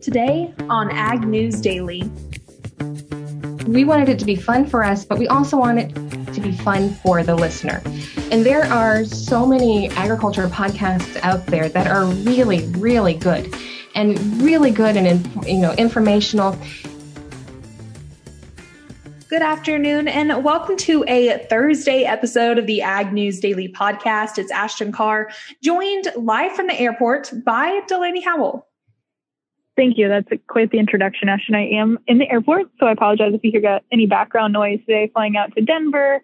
Today on Ag News Daily. We wanted it to be fun for us, but we also want it to be fun for the listener. And there are so many agriculture podcasts out there that are really, really good and really good and you know informational. Good afternoon and welcome to a Thursday episode of the Ag News Daily podcast. It's Ashton Carr, joined live from the airport by Delaney Howell. Thank you. That's quite the introduction, Ashton. I am in the airport, so I apologize if you hear any background noise today. Flying out to Denver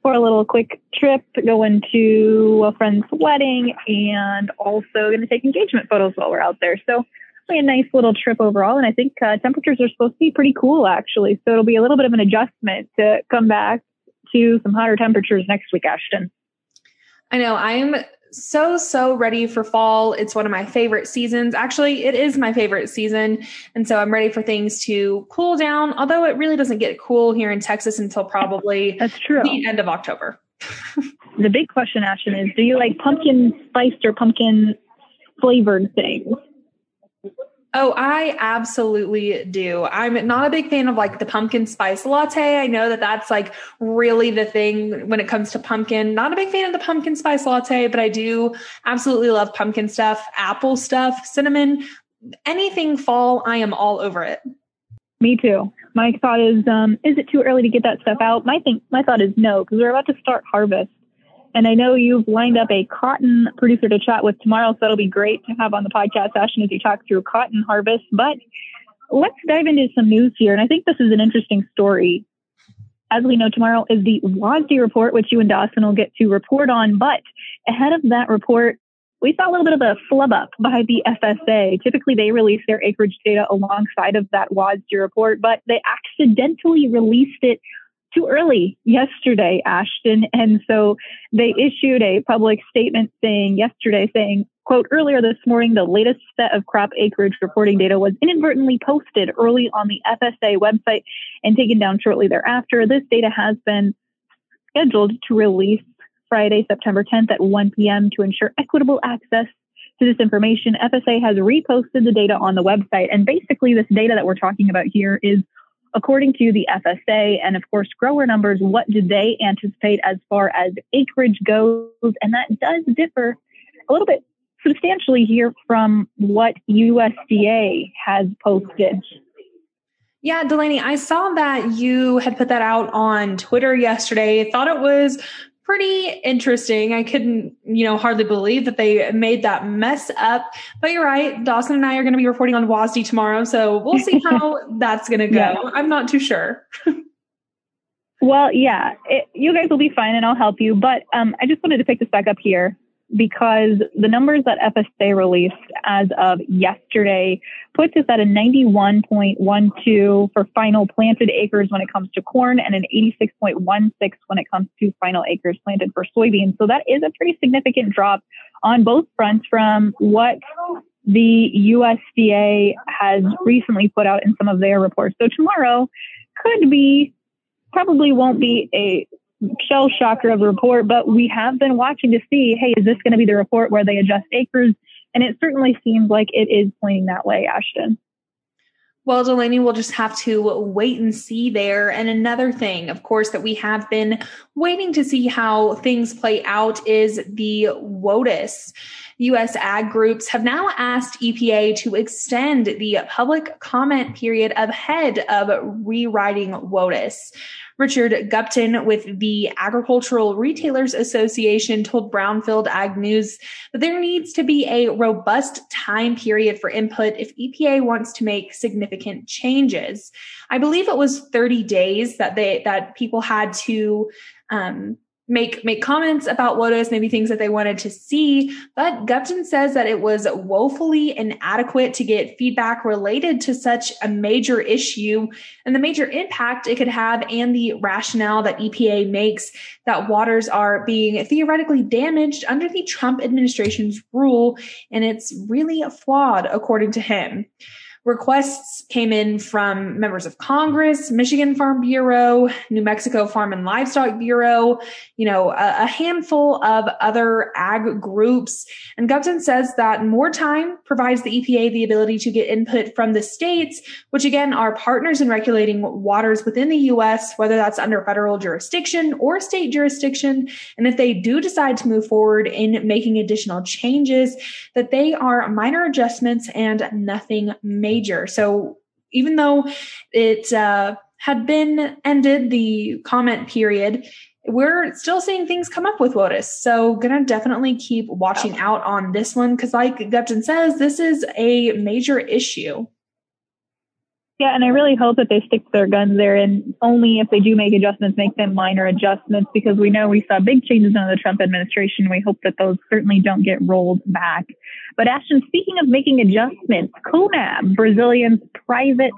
for a little quick trip, going to a friend's wedding, and also going to take engagement photos while we're out there. So, a nice little trip overall. And I think uh, temperatures are supposed to be pretty cool, actually. So it'll be a little bit of an adjustment to come back to some hotter temperatures next week, Ashton. I know. I'm so, so ready for fall. It's one of my favorite seasons. Actually, it is my favorite season. And so I'm ready for things to cool down, although it really doesn't get cool here in Texas until probably That's true. the end of October. the big question, Ashton, is do you like pumpkin spiced or pumpkin flavored things? Oh, I absolutely do. I'm not a big fan of like the pumpkin spice latte. I know that that's like really the thing when it comes to pumpkin. Not a big fan of the pumpkin spice latte, but I do absolutely love pumpkin stuff, apple stuff, cinnamon, anything fall. I am all over it. Me too. My thought is, um, is it too early to get that stuff out? My think, my thought is no, because we're about to start harvest. And I know you've lined up a cotton producer to chat with tomorrow, so that'll be great to have on the podcast session as you talk through cotton harvest. But let's dive into some news here. And I think this is an interesting story. As we know, tomorrow is the WASDE report, which you and Dawson will get to report on. But ahead of that report, we saw a little bit of a flub up by the FSA. Typically, they release their acreage data alongside of that WASDE report, but they accidentally released it too early yesterday, Ashton. And so they issued a public statement saying yesterday saying, quote, earlier this morning, the latest set of crop acreage reporting data was inadvertently posted early on the FSA website and taken down shortly thereafter. This data has been scheduled to release Friday, September 10th at 1 p.m. to ensure equitable access to this information. FSA has reposted the data on the website. And basically, this data that we're talking about here is according to the FSA and of course grower numbers, what do they anticipate as far as acreage goes? And that does differ a little bit substantially here from what USDA has posted. Yeah, Delaney, I saw that you had put that out on Twitter yesterday. Thought it was pretty interesting. I couldn't, you know, hardly believe that they made that mess up. But you're right. Dawson and I are going to be reporting on WASDE tomorrow. So we'll see how that's going to go. Yeah. I'm not too sure. well, yeah, it, you guys will be fine and I'll help you. But um, I just wanted to pick this back up here because the numbers that FSA released as of yesterday puts us at a 91.12 for final planted acres when it comes to corn and an 86.16 when it comes to final acres planted for soybeans. So that is a pretty significant drop on both fronts from what the USDA has recently put out in some of their reports. So tomorrow could be, probably won't be a shell shocker of a report, but we have been watching to see, hey, is this going to be the report where they adjust acres? And it certainly seems like it is pointing that way, Ashton. Well, Delaney, we'll just have to wait and see there. And another thing, of course, that we have been waiting to see how things play out is the WOTUS. U.S. ag groups have now asked EPA to extend the public comment period ahead of rewriting WOTUS. Richard Gupton with the Agricultural Retailers Association told Brownfield Ag News that there needs to be a robust time period for input if EPA wants to make significant changes. I believe it was 30 days that they that people had to um, make make comments about WOTUS, maybe things that they wanted to see. But Gupton says that it was woefully inadequate to get feedback related to such a major issue and the major impact it could have and the rationale that EPA makes that waters are being theoretically damaged under the Trump administration's rule. And it's really flawed, according to him. Requests came in from members of Congress, Michigan Farm Bureau, New Mexico Farm and Livestock Bureau, you know, a, a handful of other ag groups. And Gupton says that more time provides the EPA the ability to get input from the states, which again are partners in regulating waters within the U.S., whether that's under federal jurisdiction or state jurisdiction. And if they do decide to move forward in making additional changes, that they are minor adjustments and nothing major. So even though it uh, had been ended, the comment period, we're still seeing things come up with WOTUS. So gonna definitely keep watching out on this one because like Gupton says, this is a major issue. Yeah, and I really hope that they stick to their guns there and only if they do make adjustments, make them minor adjustments because we know we saw big changes under the Trump administration. We hope that those certainly don't get rolled back. But Ashton, speaking of making adjustments, CONAB, Brazilian's private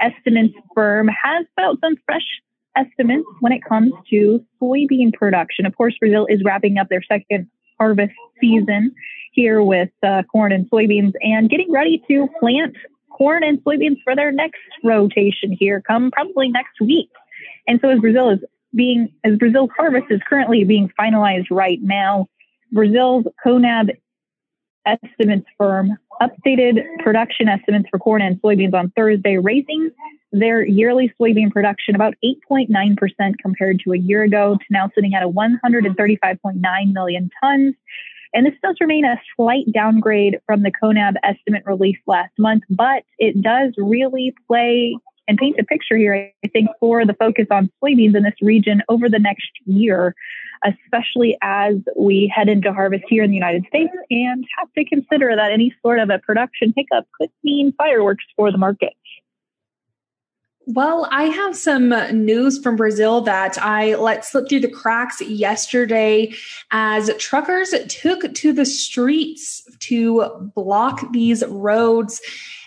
estimates firm, has put out some fresh estimates when it comes to soybean production. Of course, Brazil is wrapping up their second harvest season here with uh, corn and soybeans and getting ready to plant corn and soybeans for their next rotation here come probably next week. And so as Brazil is being, as Brazil's harvest is currently being finalized right now, Brazil's CONAB estimates firm updated production estimates for corn and soybeans on Thursday, raising their yearly soybean production about 8.9% compared to a year ago to now sitting at a 135.9 million tons. And this does remain a slight downgrade from the CONAB estimate released last month, but it does really play and paint a picture here, I think, for the focus on soybeans in this region over the next year, especially as we head into harvest here in the United States and have to consider that any sort of a production hiccup could mean fireworks for the market. Well, I have some news from Brazil that I let slip through the cracks yesterday as truckers took to the streets to block these roads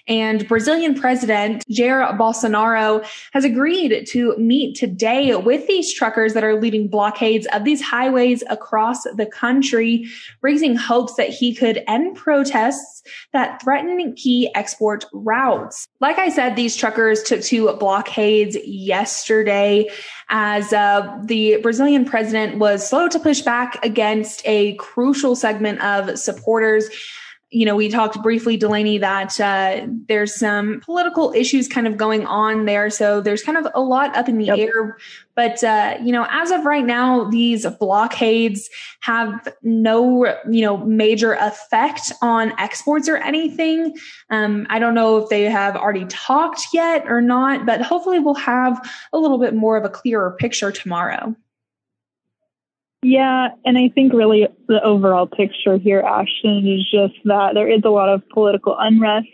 and Brazilian President Jair Bolsonaro has agreed to meet today with these truckers that are leading blockades of these highways across the country, raising hopes that he could end protests that threaten key export routes. Like I said, these truckers took to blockades yesterday as uh, the Brazilian president was slow to push back against a crucial segment of supporters you know, we talked briefly, Delaney, that uh, there's some political issues kind of going on there. So there's kind of a lot up in the yep. air. But, uh, you know, as of right now, these blockades have no, you know, major effect on exports or anything. Um, I don't know if they have already talked yet or not, but hopefully we'll have a little bit more of a clearer picture tomorrow. Yeah, and I think really the overall picture here, Ashton, is just that there is a lot of political unrest.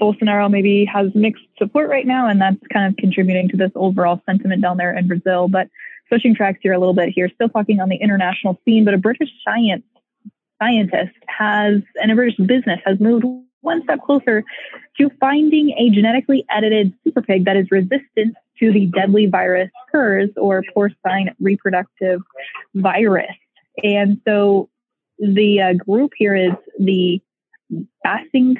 Bolsonaro maybe has mixed support right now, and that's kind of contributing to this overall sentiment down there in Brazil. But switching tracks here a little bit here, still talking on the international scene, but a British science scientist has, and a British business has moved one step closer to finding a genetically edited super pig that is resistant to the deadly virus PRRS or porcine reproductive virus. And so the uh, group here is the Basing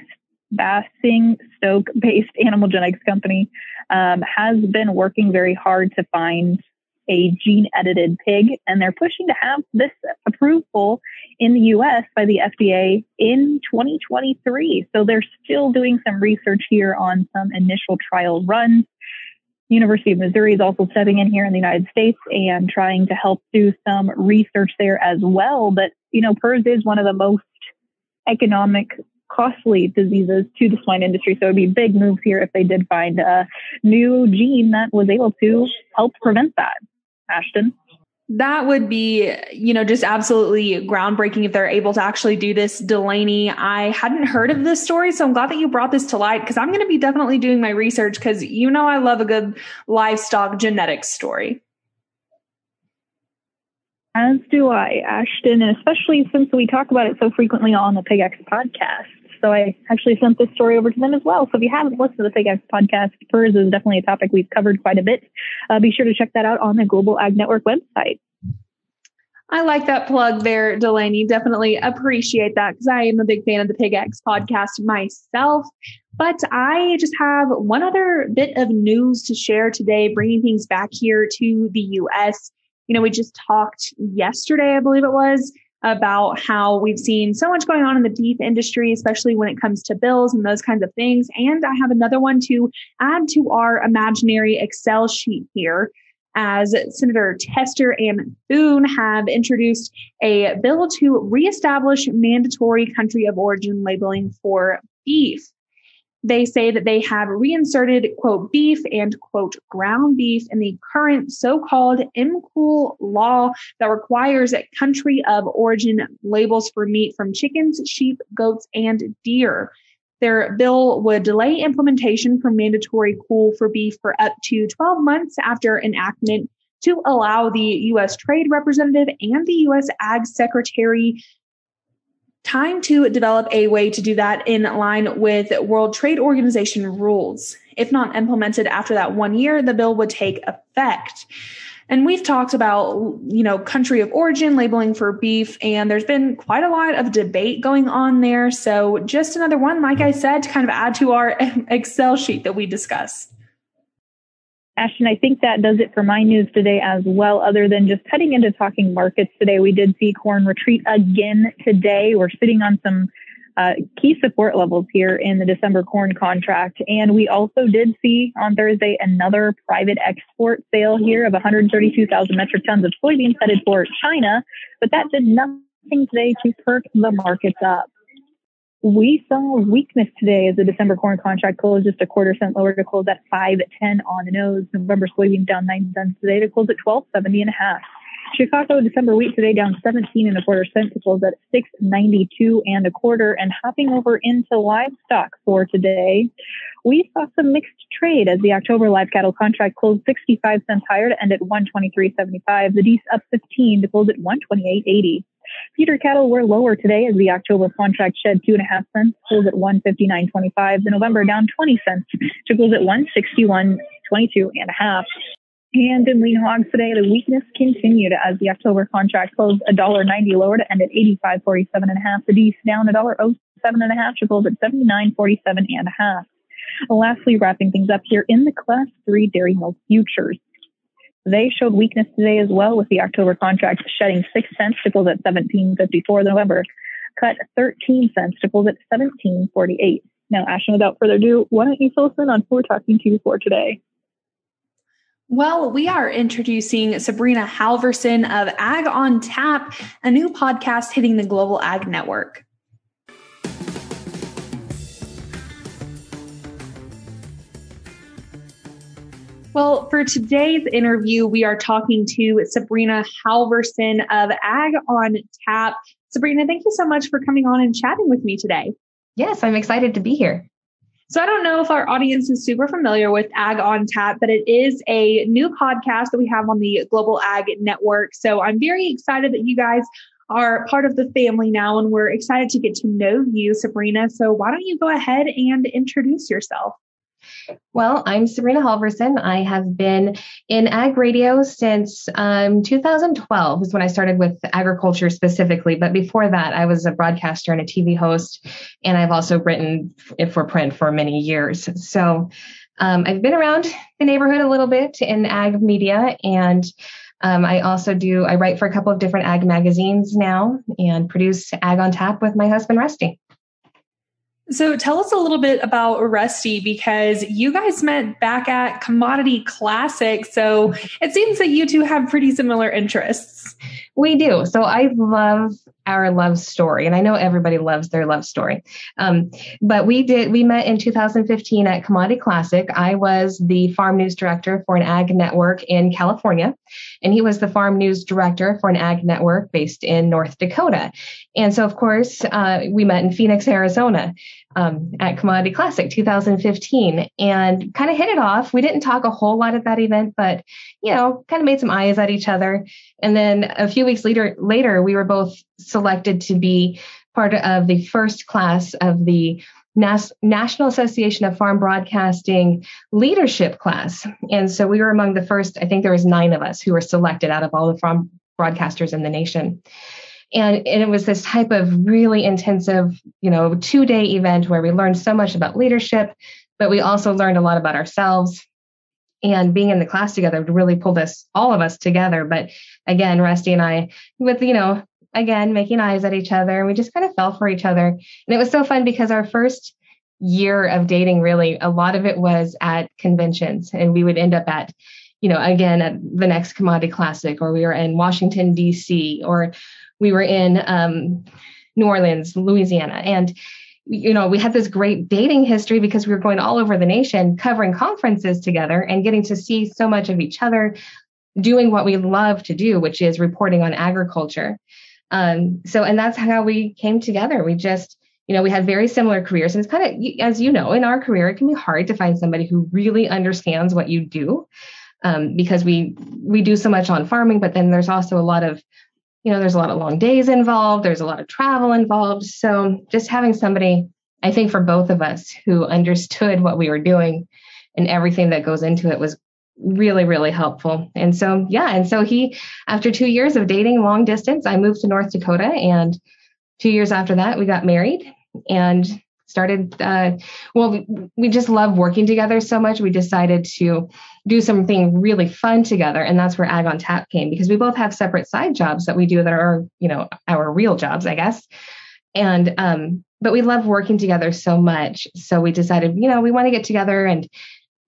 Basingstoke based animal genetics company um, has been working very hard to find a gene edited pig, and they're pushing to have this approval in the US by the FDA in 2023. So they're still doing some research here on some initial trial runs. University of Missouri is also stepping in here in the United States and trying to help do some research there as well. But, you know, PRRS is one of the most economic costly diseases to the swine industry. So it'd be big moves here if they did find a new gene that was able to help prevent that. Ashton. That would be, you know, just absolutely groundbreaking if they're able to actually do this. Delaney, I hadn't heard of this story, so I'm glad that you brought this to light because I'm going to be definitely doing my research because you know I love a good livestock genetics story. As do I, Ashton, and especially since we talk about it so frequently on the Pig X podcast. So I actually sent this story over to them as well. So if you haven't listened to the X podcast, PRRS is definitely a topic we've covered quite a bit. Uh, be sure to check that out on the Global Ag Network website. I like that plug there, Delaney. Definitely appreciate that because I am a big fan of the Pig podcast myself. But I just have one other bit of news to share today, bringing things back here to the US. You know, we just talked yesterday, I believe it was, about how we've seen so much going on in the beef industry, especially when it comes to bills and those kinds of things. And I have another one to add to our imaginary Excel sheet here as Senator Tester and Thune have introduced a bill to reestablish mandatory country of origin labeling for beef. They say that they have reinserted, quote, beef and, quote, ground beef in the current so-called MCOOL law that requires country of origin labels for meat from chickens, sheep, goats, and deer. Their bill would delay implementation for mandatory cool for beef for up to 12 months after enactment to allow the U.S. Trade Representative and the U.S. Ag Secretary time to develop a way to do that in line with World Trade Organization rules. If not implemented after that one year, the bill would take effect. And we've talked about, you know, country of origin labeling for beef, and there's been quite a lot of debate going on there. So just another one, like I said, to kind of add to our Excel sheet that we discuss. Ashton, I think that does it for my news today as well. Other than just heading into talking markets today, we did see corn retreat again today. We're sitting on some uh, key support levels here in the December corn contract. And we also did see on Thursday another private export sale here of 132,000 metric tons of soybeans headed for China, but that did nothing today to perk the markets up. We saw weakness today as the December corn contract closed just a quarter cent lower to close at 510 on the nose. November soybeans down 9 cents today to close at 1270 and a half. Chicago December wheat today down 17 and a quarter cents to close at 692 and a quarter. And hopping over into livestock for today, we saw some mixed trade as the October live cattle contract closed 65 cents higher to end at 123.75. The Dees up 15 to close at 128.80. Feeder cattle were lower today as the October contract shed two and a half cents, closed at 159.25. The November down 20 cents to close at 161.22 and a half. And in lean hogs today, the weakness continued as the October contract closed $1.90 lower to end at 85.47 and a half. The Dees down $1.07 and a half to close at 79.47 and a half. Lastly, wrapping things up here in the Class 3 dairy milk futures. They showed weakness today as well with the October contract shedding 6 cents to close at 17.54. The November cut 13 cents to close at 17.48. Now, Ashton, without further ado, why don't you fill us in on who we're talking to for today? Well, we are introducing Sabrina Halvorson of Ag on Tap, a new podcast hitting the Global Ag Network. Well, for today's interview, we are talking to Sabrina Halvorson of Ag on Tap. Sabrina, thank you so much for coming on and chatting with me today. Yes, I'm excited to be here. So I don't know if our audience is super familiar with Ag on Tap, but it is a new podcast that we have on the Global Ag Network. So I'm very excited that you guys are part of the family now and we're excited to get to know you, Sabrina. So why don't you go ahead and introduce yourself? Well, I'm Sabrina Halvorson. I have been in ag radio since um, 2012 is when I started with agriculture specifically. But before that, I was a broadcaster and a TV host, and I've also written for print for many years. So um, I've been around the neighborhood a little bit in ag media, and um, I also do I write for a couple of different ag magazines now, and produce Ag on Tap with my husband Rusty. So tell us a little bit about Rusty because you guys met back at Commodity Classic. So it seems that you two have pretty similar interests. We do. So I love our love story, and I know everybody loves their love story. Um, but we did. We met in 2015 at Commodity Classic. I was the farm news director for an ag network in California, and he was the farm news director for an ag network based in North Dakota. And so, of course, uh, we met in Phoenix, Arizona um, at Commodity Classic 2015 and kind of hit it off. We didn't talk a whole lot at that event, but you know, kind of made some eyes at each other. And then a few weeks later, later we were both selected to be part of the first class of the Nas- National Association of Farm Broadcasting leadership class. And so we were among the first, I think there was nine of us who were selected out of all the farm broadcasters in the nation. And, and it was this type of really intensive, you know, two day event where we learned so much about leadership, but we also learned a lot about ourselves. And being in the class together really pulled us, all of us together. But again, Rusty and I, with, you know, again, making eyes at each other, and we just kind of fell for each other. And it was so fun because our first year of dating, really, a lot of it was at conventions, and we would end up at, you know, again, at the next Commodity Classic, or we were in Washington, D.C., or we were in um, New Orleans, Louisiana. And, you know, we had this great dating history because we were going all over the nation covering conferences together and getting to see so much of each other doing what we love to do, which is reporting on agriculture. Um, so, and that's how we came together. We just, you know, we had very similar careers. And it's kind of, as you know, in our career, it can be hard to find somebody who really understands what you do. Um, because we we do so much on farming, but then there's also a lot of you know, there's a lot of long days involved, there's a lot of travel involved. So just having somebody, I think for both of us who understood what we were doing and everything that goes into it was really, really helpful. And so, yeah. And so he, after two years of dating long distance, I moved to North Dakota. And two years after that, we got married and started, uh, well, we, just love working together so much. We decided to do something really fun together. And that's where Ag on Tap came because we both have separate side jobs that we do that are, you know, our real jobs, I guess. And, um, but we love working together so much. So we decided, you know, we want to get together and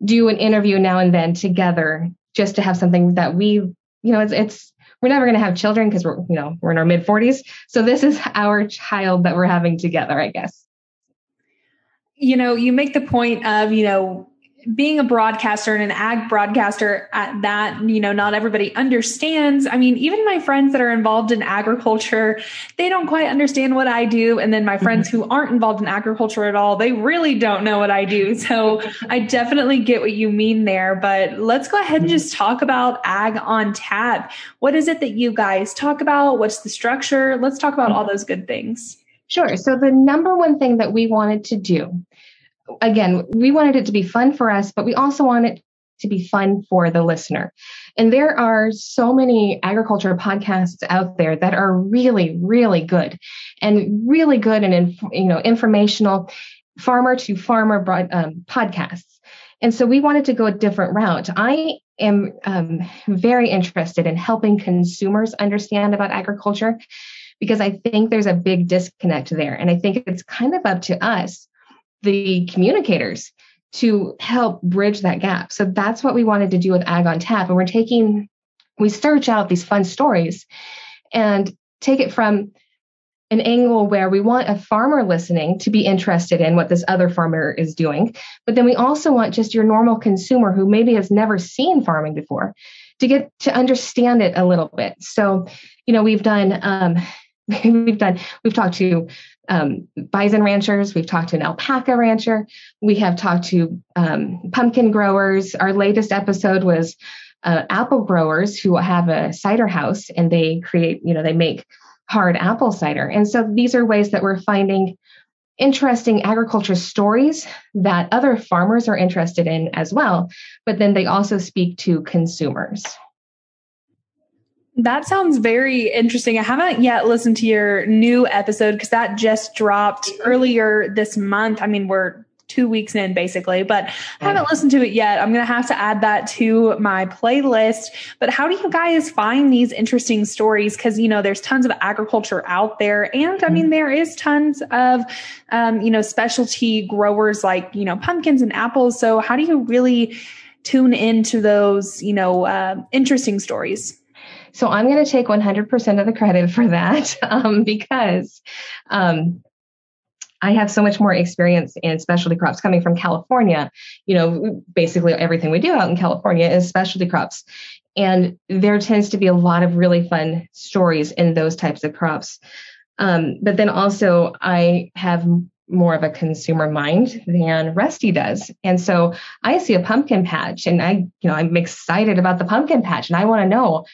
do an interview now and then together just to have something that we, you know, it's, it's we're never going to have children because we're, you know, we're in our mid 40s. So this is our child that we're having together, I guess. You know, you make the point of, you know, being a broadcaster and an ag broadcaster at that, you know, not everybody understands. I mean, even my friends that are involved in agriculture, they don't quite understand what I do. And then my mm-hmm. friends who aren't involved in agriculture at all, they really don't know what I do. So I definitely get what you mean there. But let's go ahead and mm-hmm. just talk about ag on tap. What is it that you guys talk about? What's the structure? Let's talk about all those good things. Sure. So the number one thing that we wanted to do again, we wanted it to be fun for us, but we also want it to be fun for the listener. And there are so many agriculture podcasts out there that are really, really good and really good and, you know, informational farmer to farmer um, podcasts. And so we wanted to go a different route. I am um, very interested in helping consumers understand about agriculture because I think there's a big disconnect there. And I think it's kind of up to us the communicators to help bridge that gap. So that's what we wanted to do with Ag on Tap. And we're taking, we search out these fun stories and take it from an angle where we want a farmer listening to be interested in what this other farmer is doing. But then we also want just your normal consumer who maybe has never seen farming before to get to understand it a little bit. So, you know, we've done, um, we've done, we've talked to um, bison ranchers. We've talked to an alpaca rancher. We have talked to um, pumpkin growers. Our latest episode was uh, apple growers who have a cider house and they create, you know, they make hard apple cider. And so these are ways that we're finding interesting agriculture stories that other farmers are interested in as well, but then they also speak to consumers. That sounds very interesting. I haven't yet listened to your new episode because that just dropped earlier this month. I mean, we're two weeks in basically, but I haven't listened to it yet. I'm going to have to add that to my playlist. But how do you guys find these interesting stories? Because, you know, there's tons of agriculture out there. And I mean, mm-hmm. there is tons of, um, you know, specialty growers like, you know, pumpkins and apples. So how do you really tune into those, you know, uh, interesting stories? So I'm going to take 100% of the credit for that um, because um, I have so much more experience in specialty crops coming from California. You know, basically everything we do out in California is specialty crops. And there tends to be a lot of really fun stories in those types of crops. Um, but then also, I have more of a consumer mind than Rusty does. And so I see a pumpkin patch and I, you know, I'm excited about the pumpkin patch and I want to know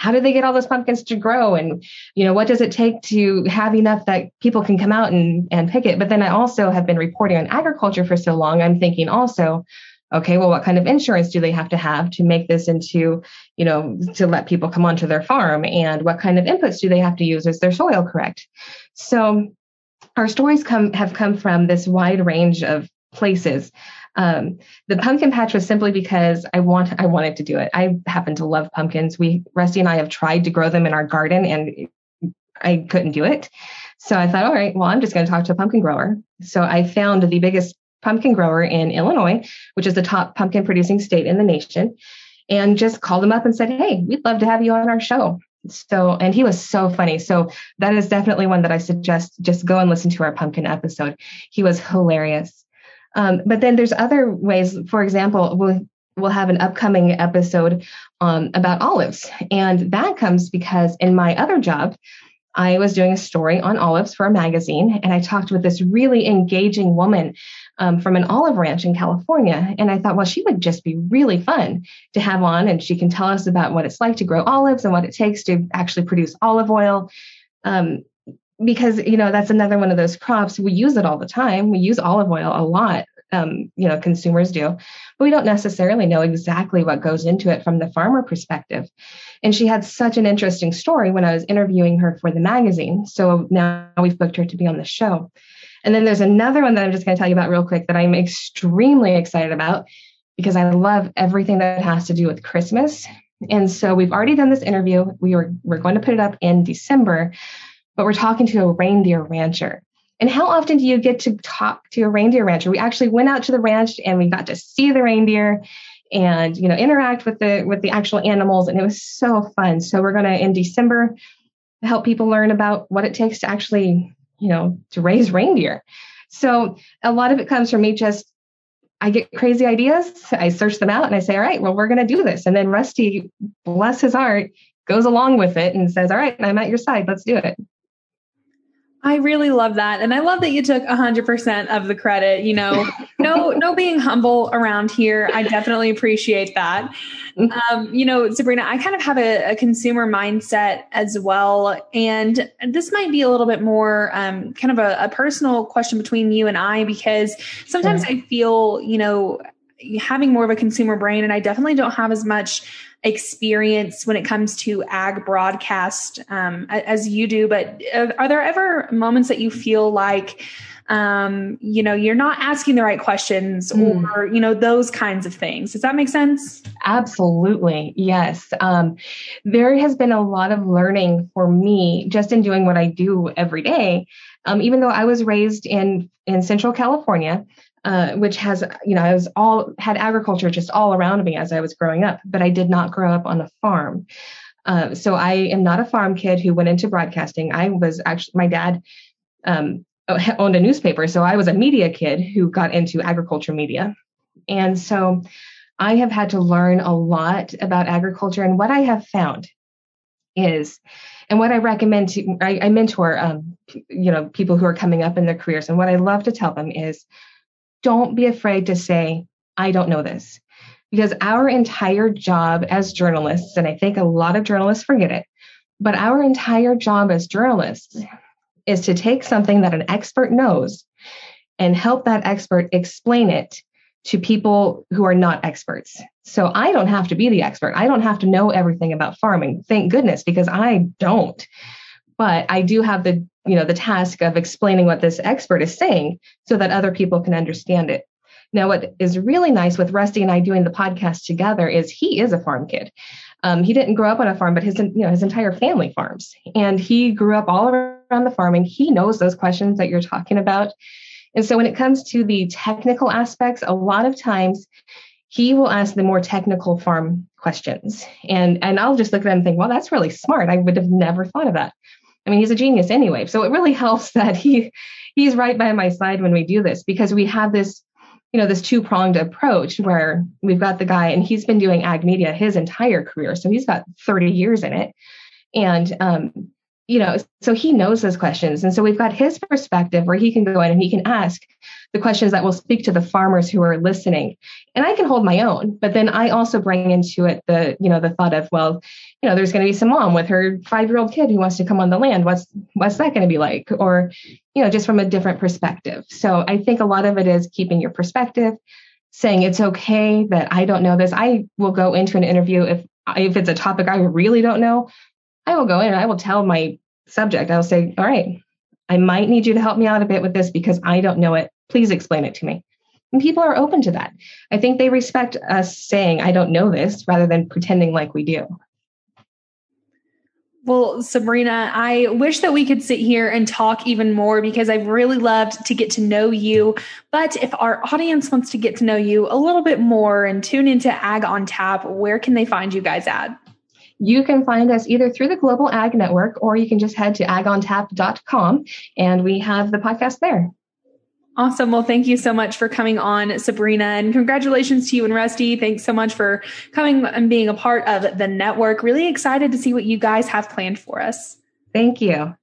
how do they get all those pumpkins to grow and you know what does it take to have enough that people can come out and, and pick it but then i also have been reporting on agriculture for so long i'm thinking also Okay, well, what kind of insurance do they have to have to make this into, you know, to let people come onto their farm? And what kind of inputs do they have to use? Is their soil correct? So our stories come have come from this wide range of places. Um, the pumpkin patch was simply because I want I wanted to do it. I happen to love pumpkins. We Rusty and I have tried to grow them in our garden and I couldn't do it. So I thought, all right, well, I'm just going to talk to a pumpkin grower. So I found the biggest pumpkin grower in Illinois, which is the top pumpkin producing state in the nation, and just called him up and said, Hey, we'd love to have you on our show. So, and he was so funny. So that is definitely one that I suggest just go and listen to our pumpkin episode. He was hilarious. Um, but then there's other ways. For example, we'll, we'll have an upcoming episode um, about olives. And that comes because in my other job, I was doing a story on olives for a magazine, and I talked with this really engaging woman um, from an olive ranch in California. And I thought, well, she would just be really fun to have on, and she can tell us about what it's like to grow olives and what it takes to actually produce olive oil. Um, because you know that's another one of those crops. We use it all the time. We use olive oil a lot um, you know consumers do but we don't necessarily know exactly what goes into it from the farmer perspective. And she had such an interesting story when i was interviewing her for the magazine. So now we've booked her to be on the show. And then there's another one that i'm just going to tell you about real quick that i'm extremely excited about because i love everything that has to do with christmas. And so we've already done this interview. We were we're going to put it up in december but we're talking to a reindeer rancher and how often do you get to talk to a reindeer rancher? We actually went out to the ranch and we got to see the reindeer and you know interact with the with the actual animals and it was so fun. So we're going to in December help people learn about what it takes to actually, you know, to raise reindeer. So a lot of it comes from me just I get crazy ideas, I search them out and I say, "All right, well we're going to do this." And then Rusty, bless his heart, goes along with it and says, "All right, I'm at your side. Let's do it." I really love that. And I love that you took 100% of the credit, you know, no no being humble around here. I definitely appreciate that. Mm-hmm. Um, you know, Sabrina, I kind of have a, a, consumer mindset as well. And this might be a little bit more um, kind of a, a, personal question between you and I, because sometimes I feel, you know, having more of a consumer brain and I definitely don't have as much experience when it comes to ag broadcast um, as you do. But are there ever moments that you feel like, um, you know, you're not asking the right questions mm. or, you know, those kinds of things? Does that make sense? Absolutely. Yes. Um, there has been a lot of learning for me just in doing what I do every day. Um, even though I was raised in in Central California, uh, which has, you know, I was all had agriculture just all around me as I was growing up, but I did not grow up on a farm. Uh, so I am not a farm kid who went into broadcasting. I was actually my dad um, owned a newspaper, so I was a media kid who got into agriculture media, and so I have had to learn a lot about agriculture. And what I have found is, and what I recommend to I, I mentor, um, you know, people who are coming up in their careers, and what I love to tell them is don't be afraid to say, I don't know this. Because our entire job as journalists, and I think a lot of journalists forget it, but our entire job as journalists is to take something that an expert knows and help that expert explain it to people who are not experts. So I don't have to be the expert. I don't have to know everything about farming. Thank goodness, because I don't. But I do have the you know the task of explaining what this expert is saying so that other people can understand it. Now what is really nice with rusty and i doing the podcast together is he is a farm kid. Um, he didn't grow up on a farm but his you know his entire family farms. And he grew up all around the farming he knows those questions that you're talking about. And so when it comes to the technical aspects a lot of times he will ask the more technical farm questions. And and i'll just look at him and think well that's really smart. I would have never thought of that I mean, he's a genius anyway. So it really helps that he he's right by my side when we do this because we have this, you know, this two-pronged approach where we've got the guy and he's been doing ag media his entire career. So he's got 30 years in it. And um, you know, so he knows those questions. And so we've got his perspective where he can go in and he can ask the questions that will speak to the farmers who are listening. And I can hold my own, but then I also bring into it the, you know, the thought of, well, you know, there's going to be some mom with her five-year-old kid who wants to come on the land. What's what's that going to be like? Or, you know, just from a different perspective. So I think a lot of it is keeping your perspective, saying it's okay that I don't know this. I will go into an interview if if it's a topic I really don't know. I will go in and I will tell my subject. I'll say, "All right, I might need you to help me out a bit with this because I don't know it. Please explain it to me." And people are open to that. I think they respect us saying, "I don't know this," rather than pretending like we do. Well, Sabrina, I wish that we could sit here and talk even more because I've really loved to get to know you. But if our audience wants to get to know you a little bit more and tune into Ag on Tap, where can they find you guys at? You can find us either through the Global Ag Network or you can just head to agontap.com and we have the podcast there. Awesome. Well, thank you so much for coming on, Sabrina, and congratulations to you and Rusty. Thanks so much for coming and being a part of the network. Really excited to see what you guys have planned for us. Thank you.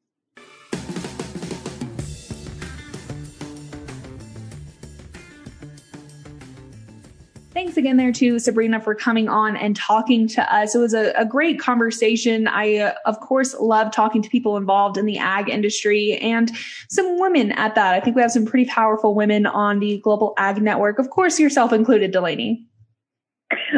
Thanks again there to Sabrina for coming on and talking to us. It was a, a great conversation. I, uh, of course, love talking to people involved in the ag industry and some women at that. I think we have some pretty powerful women on the Global Ag Network, of course, yourself included, Delaney.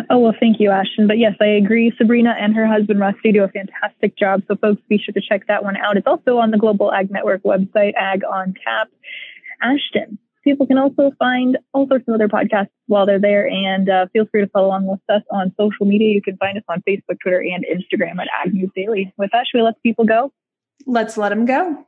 Oh, well, thank you, Ashton. But yes, I agree. Sabrina and her husband, Rusty, do a fantastic job. So, folks, be sure to check that one out. It's also on the Global Ag Network website, Ag on Tap. Ashton, people can also find all sorts of other podcasts while they're there. And uh, feel free to follow along with us on social media. You can find us on Facebook, Twitter, and Instagram at Ag News Daily. With that, should we let people go? Let's let them go.